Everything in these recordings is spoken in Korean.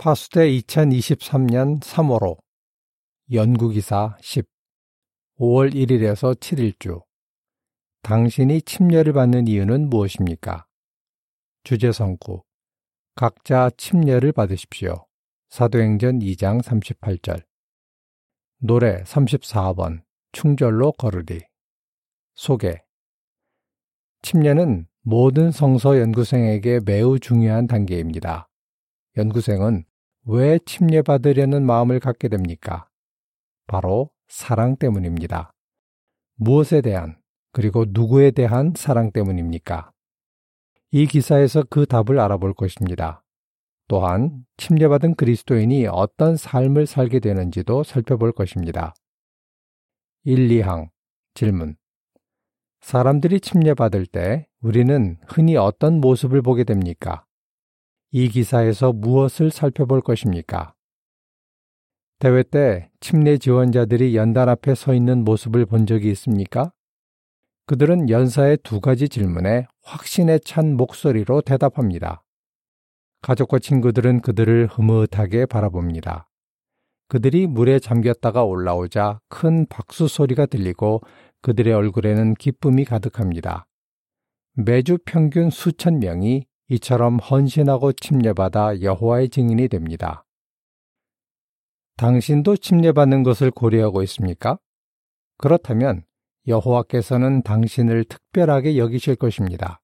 파수대 2023년 3월호 연구기사 10 5월 1일에서 7일주 당신이 침례를 받는 이유는 무엇입니까? 주제 성구 각자 침례를 받으십시오. 사도행전 2장 38절 노래 34번 충절로 거르리 소개 침례는 모든 성서 연구생에게 매우 중요한 단계입니다. 연구생은 왜 침례받으려는 마음을 갖게 됩니까? 바로 사랑 때문입니다. 무엇에 대한 그리고 누구에 대한 사랑 때문입니까? 이 기사에서 그 답을 알아볼 것입니다. 또한 침례받은 그리스도인이 어떤 삶을 살게 되는지도 살펴볼 것입니다. 1, 2항 질문 사람들이 침례받을 때 우리는 흔히 어떤 모습을 보게 됩니까? 이 기사에서 무엇을 살펴볼 것입니까? 대회 때 침례 지원자들이 연단 앞에 서 있는 모습을 본 적이 있습니까? 그들은 연사의 두 가지 질문에 확신에 찬 목소리로 대답합니다. 가족과 친구들은 그들을 흐뭇하게 바라봅니다. 그들이 물에 잠겼다가 올라오자 큰 박수 소리가 들리고 그들의 얼굴에는 기쁨이 가득합니다. 매주 평균 수천 명이 이처럼 헌신하고 침례받아 여호와의 증인이 됩니다. 당신도 침례받는 것을 고려하고 있습니까? 그렇다면 여호와께서는 당신을 특별하게 여기실 것입니다.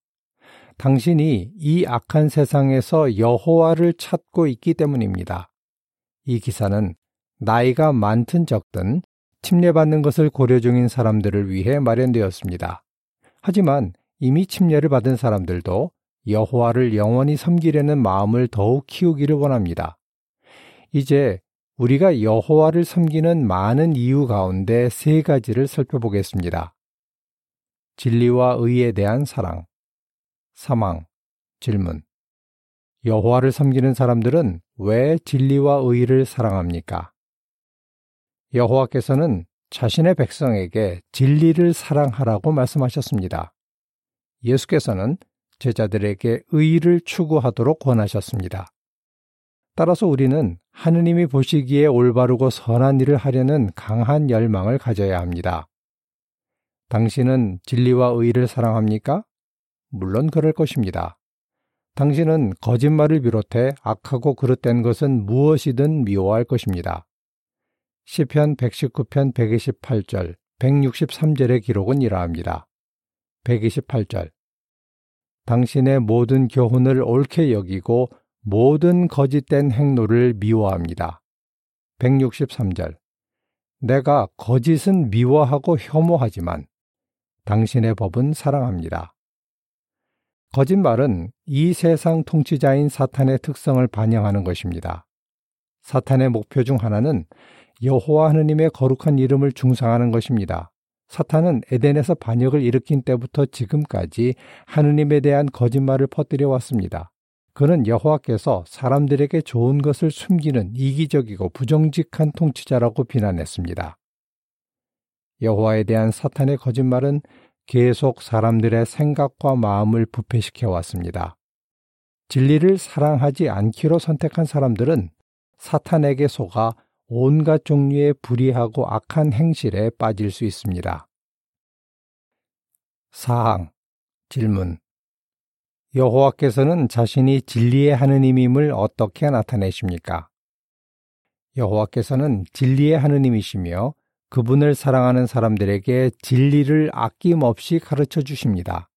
당신이 이 악한 세상에서 여호와를 찾고 있기 때문입니다. 이 기사는 나이가 많든 적든 침례받는 것을 고려 중인 사람들을 위해 마련되었습니다. 하지만 이미 침례를 받은 사람들도 여호와를 영원히 섬기려는 마음을 더욱 키우기를 원합니다. 이제 우리가 여호와를 섬기는 많은 이유 가운데 세 가지를 살펴보겠습니다. 진리와 의에 대한 사랑, 사망, 질문. 여호와를 섬기는 사람들은 왜 진리와 의를 사랑합니까? 여호와께서는 자신의 백성에게 진리를 사랑하라고 말씀하셨습니다. 예수께서는 제자들에게 의를 추구하도록 권하셨습니다. 따라서 우리는 하느님이 보시기에 올바르고 선한 일을 하려는 강한 열망을 가져야 합니다. 당신은 진리와 의를 사랑합니까? 물론 그럴 것입니다. 당신은 거짓말을 비롯해 악하고 그릇된 것은 무엇이든 미워할 것입니다. 시편 119편 128절, 163절의 기록은 이러합니다. 128절. 당신의 모든 교훈을 옳게 여기고 모든 거짓된 행로를 미워합니다. 163절. 내가 거짓은 미워하고 혐오하지만 당신의 법은 사랑합니다. 거짓말은 이 세상 통치자인 사탄의 특성을 반영하는 것입니다. 사탄의 목표 중 하나는 여호와 하느님의 거룩한 이름을 중상하는 것입니다. 사탄은 에덴에서 반역을 일으킨 때부터 지금까지 하느님에 대한 거짓말을 퍼뜨려 왔습니다. 그는 여호와께서 사람들에게 좋은 것을 숨기는 이기적이고 부정직한 통치자라고 비난했습니다. 여호와에 대한 사탄의 거짓말은 계속 사람들의 생각과 마음을 부패시켜 왔습니다. 진리를 사랑하지 않기로 선택한 사람들은 사탄에게 속아 온갖 종류의 불의하고 악한 행실에 빠질 수 있습니다. 사항 질문 여호와께서는 자신이 진리의 하느님임을 어떻게 나타내십니까? 여호와께서는 진리의 하느님이시며 그분을 사랑하는 사람들에게 진리를 아낌없이 가르쳐 주십니다.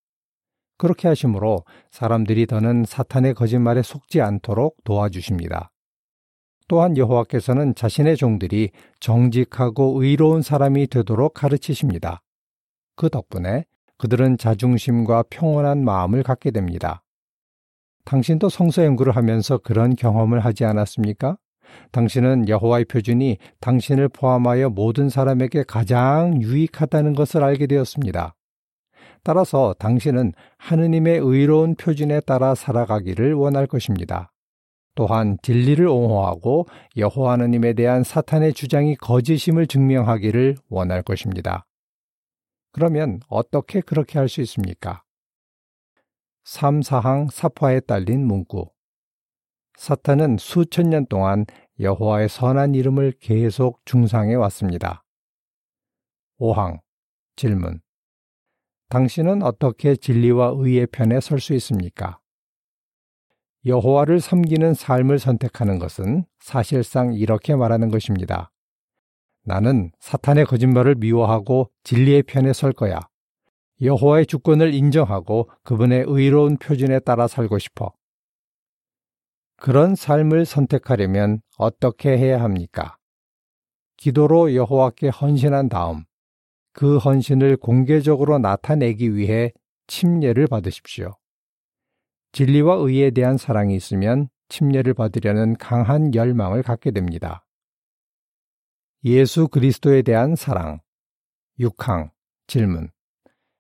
그렇게 하심으로 사람들이 더는 사탄의 거짓말에 속지 않도록 도와주십니다. 또한 여호와께서는 자신의 종들이 정직하고 의로운 사람이 되도록 가르치십니다. 그 덕분에 그들은 자중심과 평온한 마음을 갖게 됩니다. 당신도 성서 연구를 하면서 그런 경험을 하지 않았습니까? 당신은 여호와의 표준이 당신을 포함하여 모든 사람에게 가장 유익하다는 것을 알게 되었습니다. 따라서 당신은 하느님의 의로운 표준에 따라 살아가기를 원할 것입니다. 또한 진리를 옹호하고 여호와 하느님에 대한 사탄의 주장이 거짓임을 증명하기를 원할 것입니다. 그러면 어떻게 그렇게 할 수 있습니까? 3, 4항 사파에 딸린 문구 사탄은 수천 년 동안 여호와의 선한 이름을 계속 중상해 왔습니다. 5항 질문 당신은 어떻게 진리와 의의 편에 설 수 있습니까? 여호와를 섬기는 삶을 선택하는 것은 사실상 이렇게 말하는 것입니다. 나는 사탄의 거짓말을 미워하고 진리의 편에 설 거야. 여호와의 주권을 인정하고 그분의 의로운 표준에 따라 살고 싶어. 그런 삶을 선택하려면 어떻게 해야 합니까? 기도로 여호와께 헌신한 다음 그 헌신을 공개적으로 나타내기 위해 침례를 받으십시오. 진리와 의에 대한 사랑이 있으면 침례를 받으려는 강한 열망을 갖게 됩니다. 예수 그리스도에 대한 사랑 6항 질문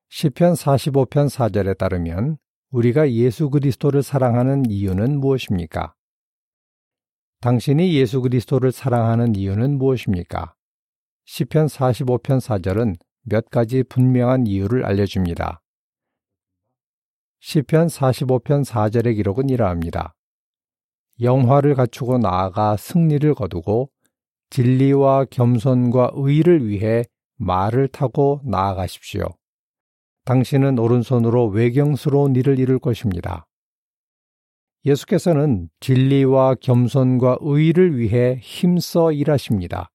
시편 45편 4절에 따르면 우리가 예수 그리스도를 사랑하는 이유는 무엇입니까? 당신이 예수 그리스도를 사랑하는 이유는 무엇입니까? 시편 45편 4절은 몇 가지 분명한 이유를 알려줍니다. 시편 45편 4절의 기록은 이러합니다. 영화를 갖추고 나아가 승리를 거두고 진리와 겸손과 의를 위해 말을 타고 나아가십시오. 당신은 오른손으로 외경스러운 일을 이룰 것입니다. 예수께서는 진리와 겸손과 의를 위해 힘써 일하십니다.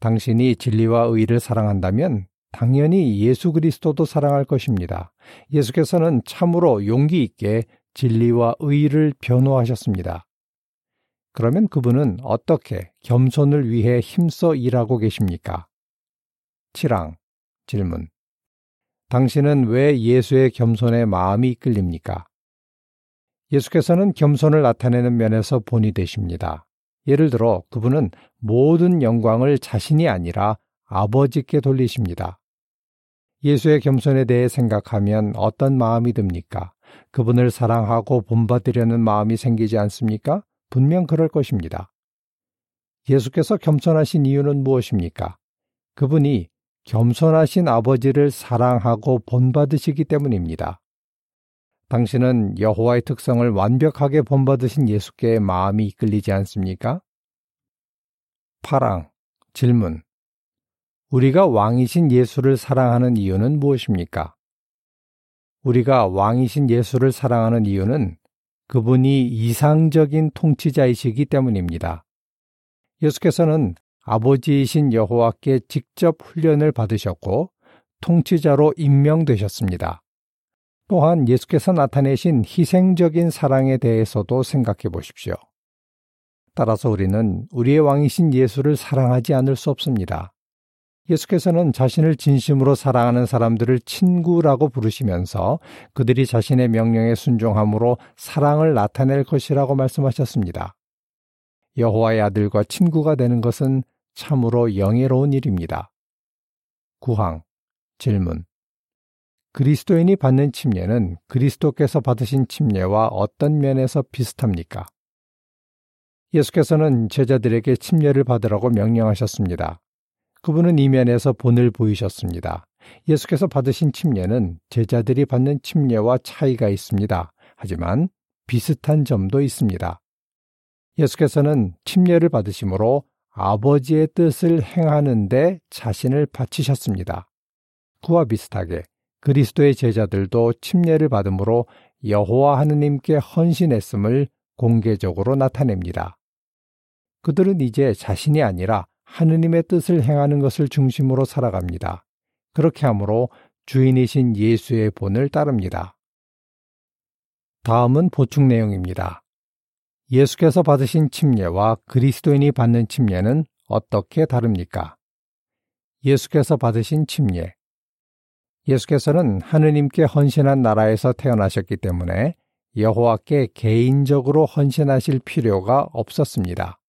당신이 진리와 의를 사랑한다면 당연히 예수 그리스도도 사랑할 것입니다. 예수께서는 참으로 용기 있게 진리와 의를 변호하셨습니다. 그러면 그분은 어떻게 겸손을 위해 힘써 일하고 계십니까? 7항 질문 당신은 왜 예수의 겸손에 마음이 이끌립니까? 예수께서는 겸손을 나타내는 면에서 본이 되십니다. 예를 들어 그분은 모든 영광을 자신이 아니라 아버지께 돌리십니다. 예수의 겸손에 대해 생각하면 어떤 마음이 듭니까? 그분을 사랑하고 본받으려는 마음이 생기지 않습니까? 분명 그럴 것입니다. 예수께서 겸손하신 이유는 무엇입니까? 그분이 겸손하신 아버지를 사랑하고 본받으시기 때문입니다. 당신은 여호와의 특성을 완벽하게 본받으신 예수께 마음이 이끌리지 않습니까? 파랑 질문 우리가 왕이신 예수를 사랑하는 이유는 무엇입니까? 우리가 왕이신 예수를 사랑하는 이유는 그분이 이상적인 통치자이시기 때문입니다. 예수께서는 아버지이신 여호와께 직접 훈련을 받으셨고 통치자로 임명되셨습니다. 또한 예수께서 나타내신 희생적인 사랑에 대해서도 생각해 보십시오. 따라서 우리는 우리의 왕이신 예수를 사랑하지 않을 수 없습니다. 예수께서는 자신을 진심으로 사랑하는 사람들을 친구라고 부르시면서 그들이 자신의 명령에 순종함으로 사랑을 나타낼 것이라고 말씀하셨습니다. 여호와의 아들과 친구가 되는 것은 참으로 영예로운 일입니다. 구항 질문 그리스도인이 받는 침례는 그리스도께서 받으신 침례와 어떤 면에서 비슷합니까? 예수께서는 제자들에게 침례를 받으라고 명령하셨습니다. 그분은 이면에서 본을 보이셨습니다. 예수께서 받으신 침례는 제자들이 받는 침례와 차이가 있습니다. 하지만 비슷한 점도 있습니다. 예수께서는 침례를 받으심으로 아버지의 뜻을 행하는데 자신을 바치셨습니다. 그와 비슷하게 그리스도의 제자들도 침례를 받음으로 여호와 하느님께 헌신했음을 공개적으로 나타냅니다. 그들은 이제 자신이 아니라 하느님의 뜻을 행하는 것을 중심으로 살아갑니다. 그렇게 하므로 주인이신 예수의 본을 따릅니다. 다음은 보충 내용입니다. 예수께서 받으신 침례와 그리스도인이 받는 침례는 어떻게 다릅니까? 예수께서 받으신 침례. 예수께서는 하느님께 헌신한 나라에서 태어나셨기 때문에 여호와께 개인적으로 헌신하실 필요가 없었습니다.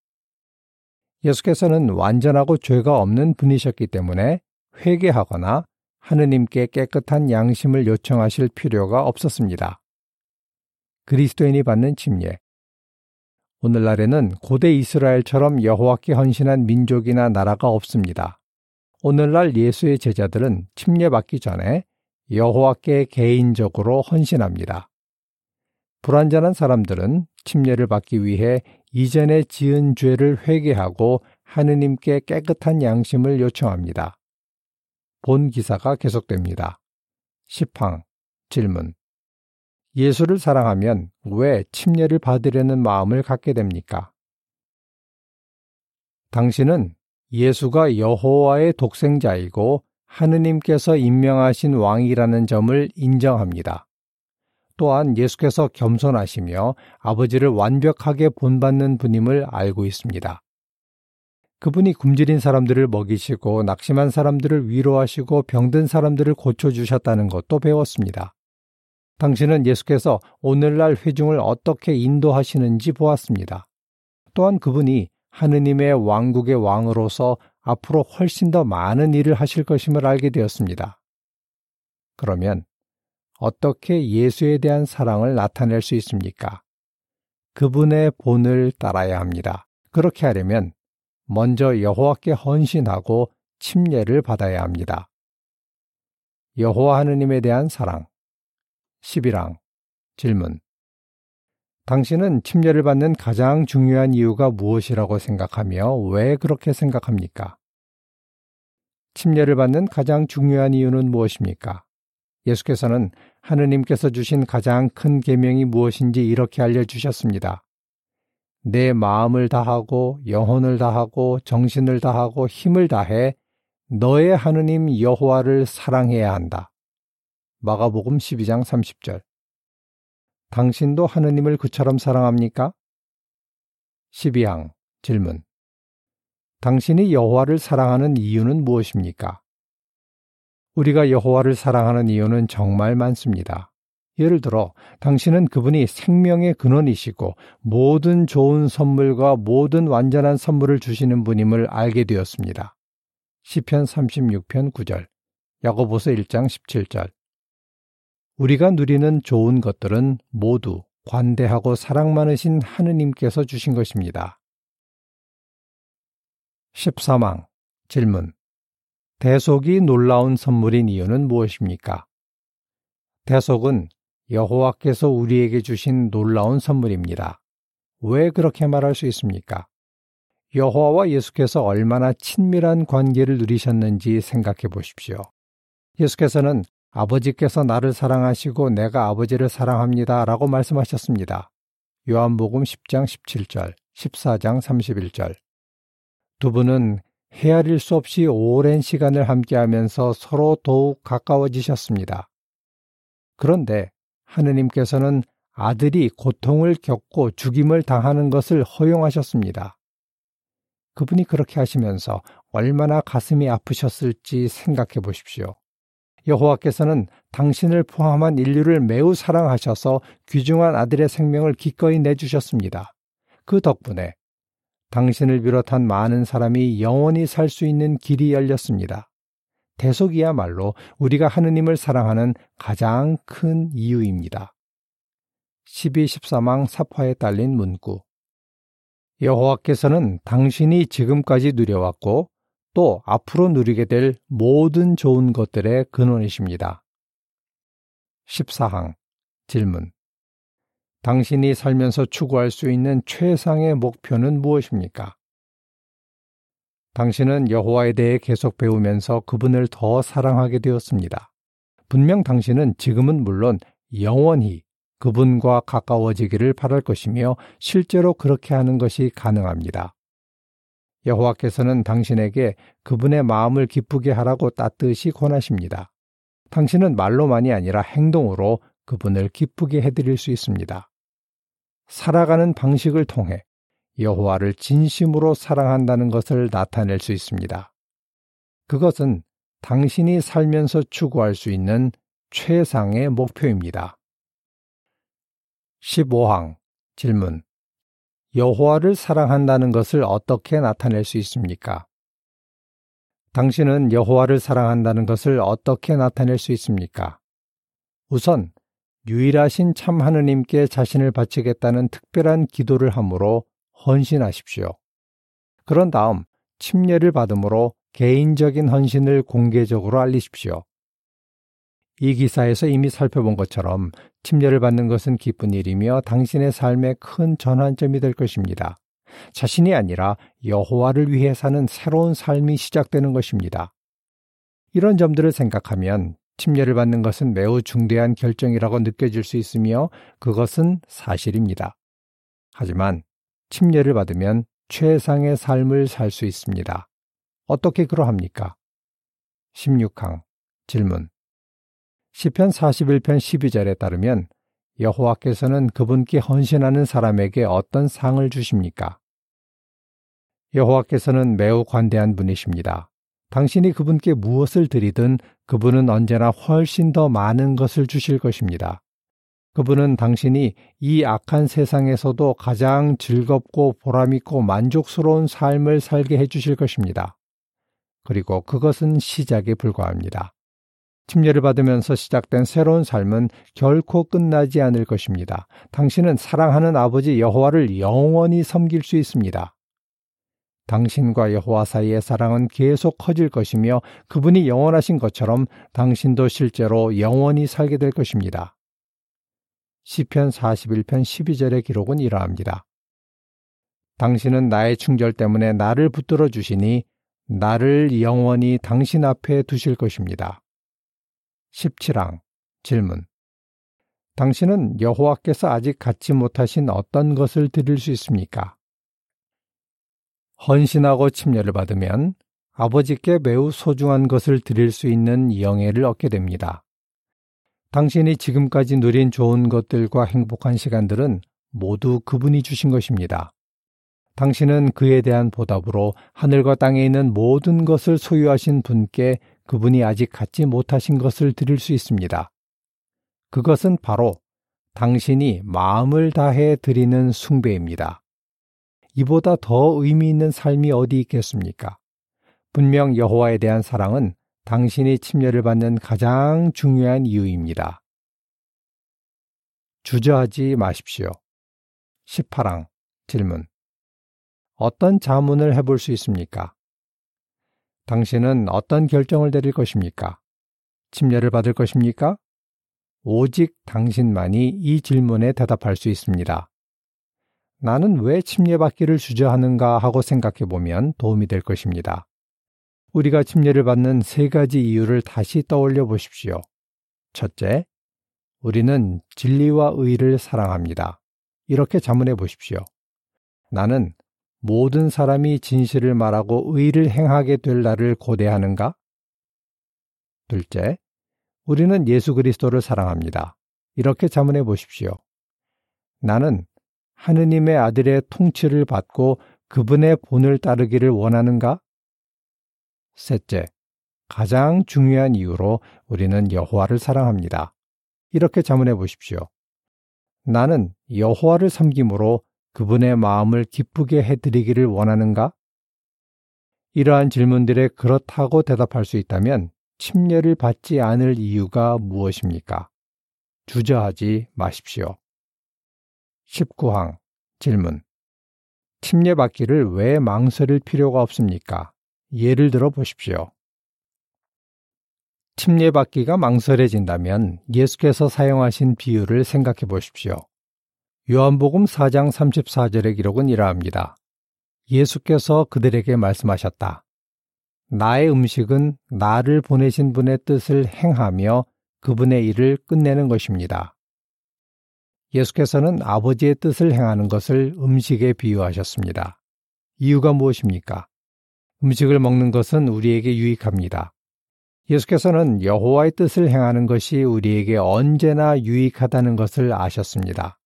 예수께서는 완전하고 죄가 없는 분이셨기 때문에 회개하거나 하느님께 깨끗한 양심을 요청하실 필요가 없었습니다. 그리스도인이 받는 침례. 오늘날에는 고대 이스라엘처럼 여호와께 헌신한 민족이나 나라가 없습니다. 오늘날 예수의 제자들은 침례 받기 전에 여호와께 개인적으로 헌신합니다. 불완전한 사람들은 침례를 받기 위해 이전에 지은 죄를 회개하고 하느님께 깨끗한 양심을 요청합니다. 본 기사가 계속됩니다. 10항 질문 예수를 사랑하면 왜 침례를 받으려는 마음을 갖게 됩니까? 당신은 예수가 여호와의 독생자이고 하느님께서 임명하신 왕이라는 점을 인정합니다. 또한 예수께서 겸손하시며 아버지를 완벽하게 본받는 분임을 알고 있습니다. 그분이 굶주린 사람들을 먹이시고 낙심한 사람들을 위로하시고 병든 사람들을 고쳐주셨다는 것도 배웠습니다. 당신은 예수께서 오늘날 회중을 어떻게 인도하시는지 보았습니다. 또한 그분이 하느님의 왕국의 왕으로서 앞으로 훨씬 더 많은 일을 하실 것임을 알게 되었습니다. 그러면 어떻게 예수에 대한 사랑을 나타낼 수 있습니까? 그분의 본을 따라야 합니다. 그렇게 하려면 먼저 여호와께 헌신하고 침례를 받아야 합니다. 여호와 하느님에 대한 사랑 11항 질문 당신은 침례를 받는 가장 중요한 이유가 무엇이라고 생각하며 왜 그렇게 생각합니까? 침례를 받는 가장 중요한 이유는 무엇입니까? 예수께서는 하느님께서 주신 가장 큰 계명이 무엇인지 이렇게 알려주셨습니다. 내 마음을 다하고 영혼을 다하고 정신을 다하고 힘을 다해 너의 하느님 여호와를 사랑해야 한다. 마가복음 12장 30절. 당신도 하느님을 그처럼 사랑합니까? 12항 질문. 당신이 여호와를 사랑하는 이유는 무엇입니까? 우리가 여호와를 사랑하는 이유는 정말 많습니다. 예를 들어 당신은 그분이 생명의 근원이시고 모든 좋은 선물과 모든 완전한 선물을 주시는 분임을 알게 되었습니다. 시편 36편 9절, 야고보서 1장 17절. 우리가 누리는 좋은 것들은 모두 관대하고 사랑 많으신 하느님께서 주신 것입니다. 13항 질문 대속이 놀라운 선물인 이유는 무엇입니까? 대속은 여호와께서 우리에게 주신 놀라운 선물입니다. 왜 그렇게 말할 수 있습니까? 여호와와 예수께서 얼마나 친밀한 관계를 누리셨는지 생각해 보십시오. 예수께서는 아버지께서 나를 사랑하시고 내가 아버지를 사랑합니다. 라고 말씀하셨습니다. 요한복음 10장 17절, 14장 31절. 두 분은 헤아릴 수 없이 오랜 시간을 함께하면서 서로 더욱 가까워지셨습니다. 그런데 하느님께서는 아들이 고통을 겪고 죽임을 당하는 것을 허용하셨습니다. 그분이 그렇게 하시면서 얼마나 가슴이 아프셨을지 생각해 보십시오. 여호와께서는 당신을 포함한 인류를 매우 사랑하셔서 귀중한 아들의 생명을 기꺼이 내주셨습니다. 그 덕분에 당신을 비롯한 많은 사람이 영원히 살 수 있는 길이 열렸습니다. 대속이야말로 우리가 하느님을 사랑하는 가장 큰 이유입니다. 12, 13항 사파에 딸린 문구 여호와께서는 당신이 지금까지 누려왔고 또 앞으로 누리게 될 모든 좋은 것들의 근원이십니다. 14항 질문 당신이 살면서 추구할 수 있는 최상의 목표는 무엇입니까? 당신은 여호와에 대해 계속 배우면서 그분을 더 사랑하게 되었습니다. 분명 당신은 지금은 물론 영원히 그분과 가까워지기를 바랄 것이며 실제로 그렇게 하는 것이 가능합니다. 여호와께서는 당신에게 그분의 마음을 기쁘게 하라고 따뜻이 권하십니다. 당신은 말로만이 아니라 행동으로 그분을 기쁘게 해드릴 수 있습니다. 살아가는 방식을 통해 여호와를 진심으로 사랑한다는 것을 나타낼 수 있습니다. 그것은 당신이 살면서 추구할 수 있는 최상의 목표입니다. 15항 질문 여호와를 사랑한다는 것을 어떻게 나타낼 수 있습니까? 당신은 여호와를 사랑한다는 것을 어떻게 나타낼 수 있습니까? 우선 유일하신 참 하느님께 자신을 바치겠다는 특별한 기도를 함으로 헌신하십시오. 그런 다음 침례를 받음으로 개인적인 헌신을 공개적으로 알리십시오. 이 기사에서 이미 살펴본 것처럼 침례를 받는 것은 기쁜 일이며 당신의 삶의 큰 전환점이 될 것입니다. 자신이 아니라 여호와를 위해 사는 새로운 삶이 시작되는 것입니다. 이런 점들을 생각하면 침례를 받는 것은 매우 중대한 결정이라고 느껴질 수 있으며 그것은 사실입니다. 하지만 침례를 받으면 최상의 삶을 살 수 있습니다. 어떻게 그러합니까? 16항 질문 시편 41편 12절에 따르면 여호와께서는 그분께 헌신하는 사람에게 어떤 상을 주십니까? 여호와께서는 매우 관대한 분이십니다. 당신이 그분께 무엇을 드리든 그분은 언제나 훨씬 더 많은 것을 주실 것입니다. 그분은 당신이 이 악한 세상에서도 가장 즐겁고 보람있고 만족스러운 삶을 살게 해주실 것입니다. 그리고 그것은 시작에 불과합니다. 침례를 받으면서 시작된 새로운 삶은 결코 끝나지 않을 것입니다. 당신은 사랑하는 아버지 여호와를 영원히 섬길 수 있습니다. 당신과 여호와 사이의 사랑은 계속 커질 것이며 그분이 영원하신 것처럼 당신도 실제로 영원히 살게 될 것입니다. 시편 41편 12절의 기록은 이러합니다. 당신은 나의 충절 때문에 나를 붙들어 주시니 나를 영원히 당신 앞에 두실 것입니다. 17항 질문 당신은 여호와께서 아직 갖지 못하신 어떤 것을 드릴 수 있습니까? 헌신하고 침례를 받으면 아버지께 매우 소중한 것을 드릴 수 있는 영예를 얻게 됩니다. 당신이 지금까지 누린 좋은 것들과 행복한 시간들은 모두 그분이 주신 것입니다. 당신은 그에 대한 보답으로 하늘과 땅에 있는 모든 것을 소유하신 분께 그분이 아직 갖지 못하신 것을 드릴 수 있습니다. 그것은 바로 당신이 마음을 다해 드리는 숭배입니다. 이보다 더 의미 있는 삶이 어디 있겠습니까? 분명 여호와에 대한 사랑은 당신이 침례를 받는 가장 중요한 이유입니다. 주저하지 마십시오. 18항 질문 어떤 자문을 해볼 수 있습니까? 당신은 어떤 결정을 내릴 것입니까? 침례를 받을 것입니까? 오직 당신만이 이 질문에 대답할 수 있습니다. 나는 왜 침례받기를 주저하는가 하고 생각해 보면 도움이 될 것입니다. 우리가 침례를 받는 세 가지 이유를 다시 떠올려 보십시오. 첫째, 우리는 진리와 의를 사랑합니다. 이렇게 자문해 보십시오. 나는 모든 사람이 진실을 말하고 의를 행하게 될 날을 고대하는가? 둘째, 우리는 예수 그리스도를 사랑합니다. 이렇게 자문해 보십시오. 나는 하느님의 아들의 통치를 받고 그분의 본을 따르기를 원하는가? 셋째, 가장 중요한 이유로 우리는 여호와를 사랑합니다. 이렇게 자문해 보십시오. 나는 여호와를 섬김으로 그분의 마음을 기쁘게 해드리기를 원하는가? 이러한 질문들에 그렇다고 대답할 수 있다면 침례를 받지 않을 이유가 무엇입니까? 주저하지 마십시오. 19항 질문 침례 받기를 왜 망설일 필요가 없습니까? 예를 들어 보십시오. 침례 받기가 망설여진다면 예수께서 사용하신 비유를 생각해 보십시오. 요한복음 4장 34절의 기록은 이러합니다. 예수께서 그들에게 말씀하셨다. 나의 음식은 나를 보내신 분의 뜻을 행하며 그분의 일을 끝내는 것입니다. 예수께서는 아버지의 뜻을 행하는 것을 음식에 비유하셨습니다. 이유가 무엇입니까? 음식을 먹는 것은 우리에게 유익합니다. 예수께서는 여호와의 뜻을 행하는 것이 우리에게 언제나 유익하다는 것을 아셨습니다.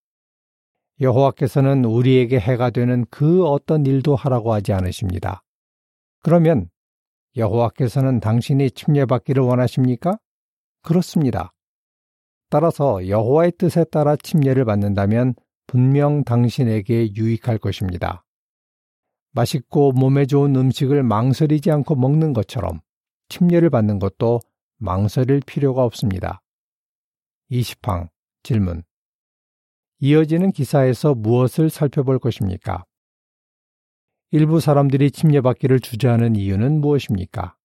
여호와께서는 우리에게 해가 되는 그 어떤 일도 하라고 하지 않으십니다. 그러면 여호와께서는 당신이 침례받기를 원하십니까? 그렇습니다. 따라서 여호와의 뜻에 따라 침례를 받는다면 분명 당신에게 유익할 것입니다. 맛있고 몸에 좋은 음식을 망설이지 않고 먹는 것처럼 침례를 받는 것도 망설일 필요가 없습니다. 20항 질문 이어지는 기사에서 무엇을 살펴볼 것입니까? 일부 사람들이 침례받기를 주저하는 이유는 무엇입니까?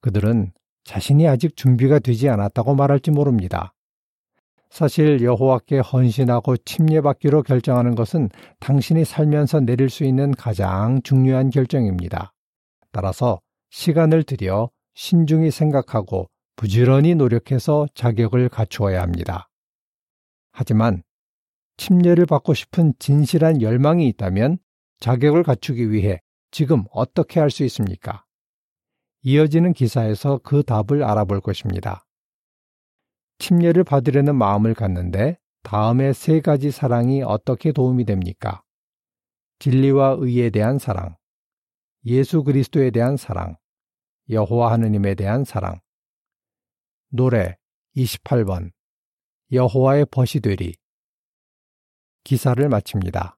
그들은 자신이 아직 준비가 되지 않았다고 말할지 모릅니다. 사실 여호와께 헌신하고 침례받기로 결정하는 것은 당신이 살면서 내릴 수 있는 가장 중요한 결정입니다. 따라서 시간을 들여 신중히 생각하고 부지런히 노력해서 자격을 갖추어야 합니다. 하지만 침례를 받고 싶은 진실한 열망이 있다면 자격을 갖추기 위해 지금 어떻게 할 수 있습니까? 이어지는 기사에서 그 답을 알아볼 것입니다. 침례를 받으려는 마음을 갖는데 다음의 세 가지 사랑이 어떻게 도움이 됩니까? 진리와 의에 대한 사랑, 예수 그리스도에 대한 사랑, 여호와 하느님에 대한 사랑. 노래 28번 여호와의 벗이 되리 기사를 마칩니다.